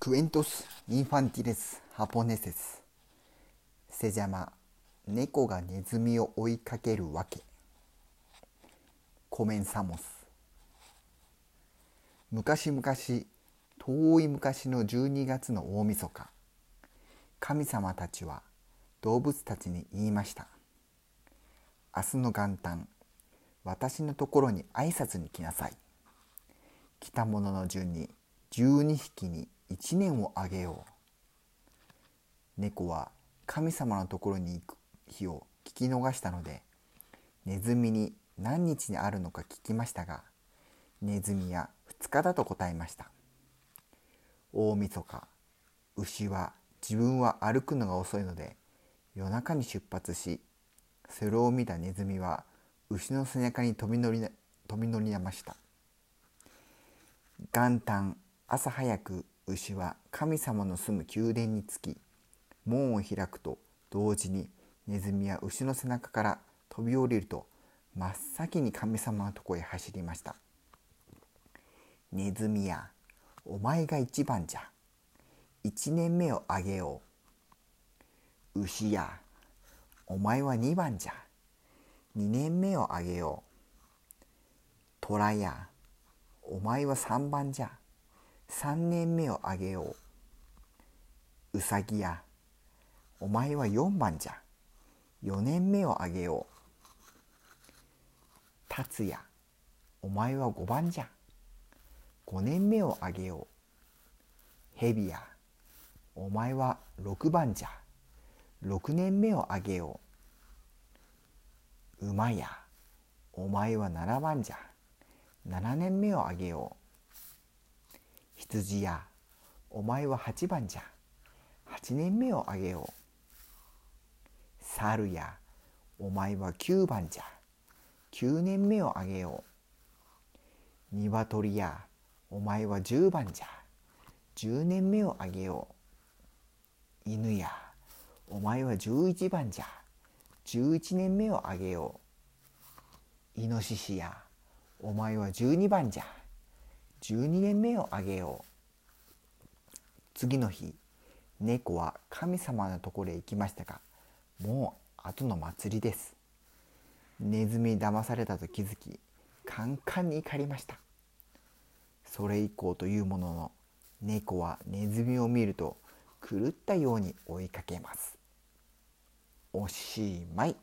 クエントス・インファンティレス・ハポネセス。セジャマ猫がネズミを追いかけるわけ。コメンサモス。昔々遠い昔の12月の大晦日。神様たちは動物たちに言いました。明日の元旦私のところに挨拶に来なさい。来た者の順に12匹に1年をあげよう。猫は神様のところに行く日を聞き逃したのでネズミに何日にあるのか聞きましたがネズミは2日だと答えました。大晦日牛は自分は歩くのが遅いので夜中に出発しそれを見たネズミは牛の背中に飛び乗り飛び乗りました。元旦朝早く牛は神様の住む宮殿に着き門を開くと同時にネズミは牛の背中から飛び降りると真っ先に神様のとこへ走りました。ネズミやお前が一番じゃ。一年目をあげよう。牛やお前は二番じゃ。二年目をあげよう。虎やお前は三番じゃ。三年目をあげよう。うさぎや。お前は四番じゃ。四年目をあげよう。達也。お前は五番じゃ。五年目をあげよう。蛇や。お前は六番じゃ。六年目をあげよう。馬や。お前は七番じゃ。7年目をあげよう。羊やお前は8番じゃ。8年目をあげよう。猿やお前は9番じゃ。9年目をあげよう。鶏やお前は10番じゃ。10年目をあげよう。犬やお前は11番じゃ。11年目をあげよう。イノシシやお前は12番じゃ。12年目をあげよう。次の日猫は神様のところへ行きましたがもう後の祭りです。ネズミに騙されたと気づきカンカンに怒りました。それ以降というものの猫はネズミを見ると狂ったように追いかけます。おしまい。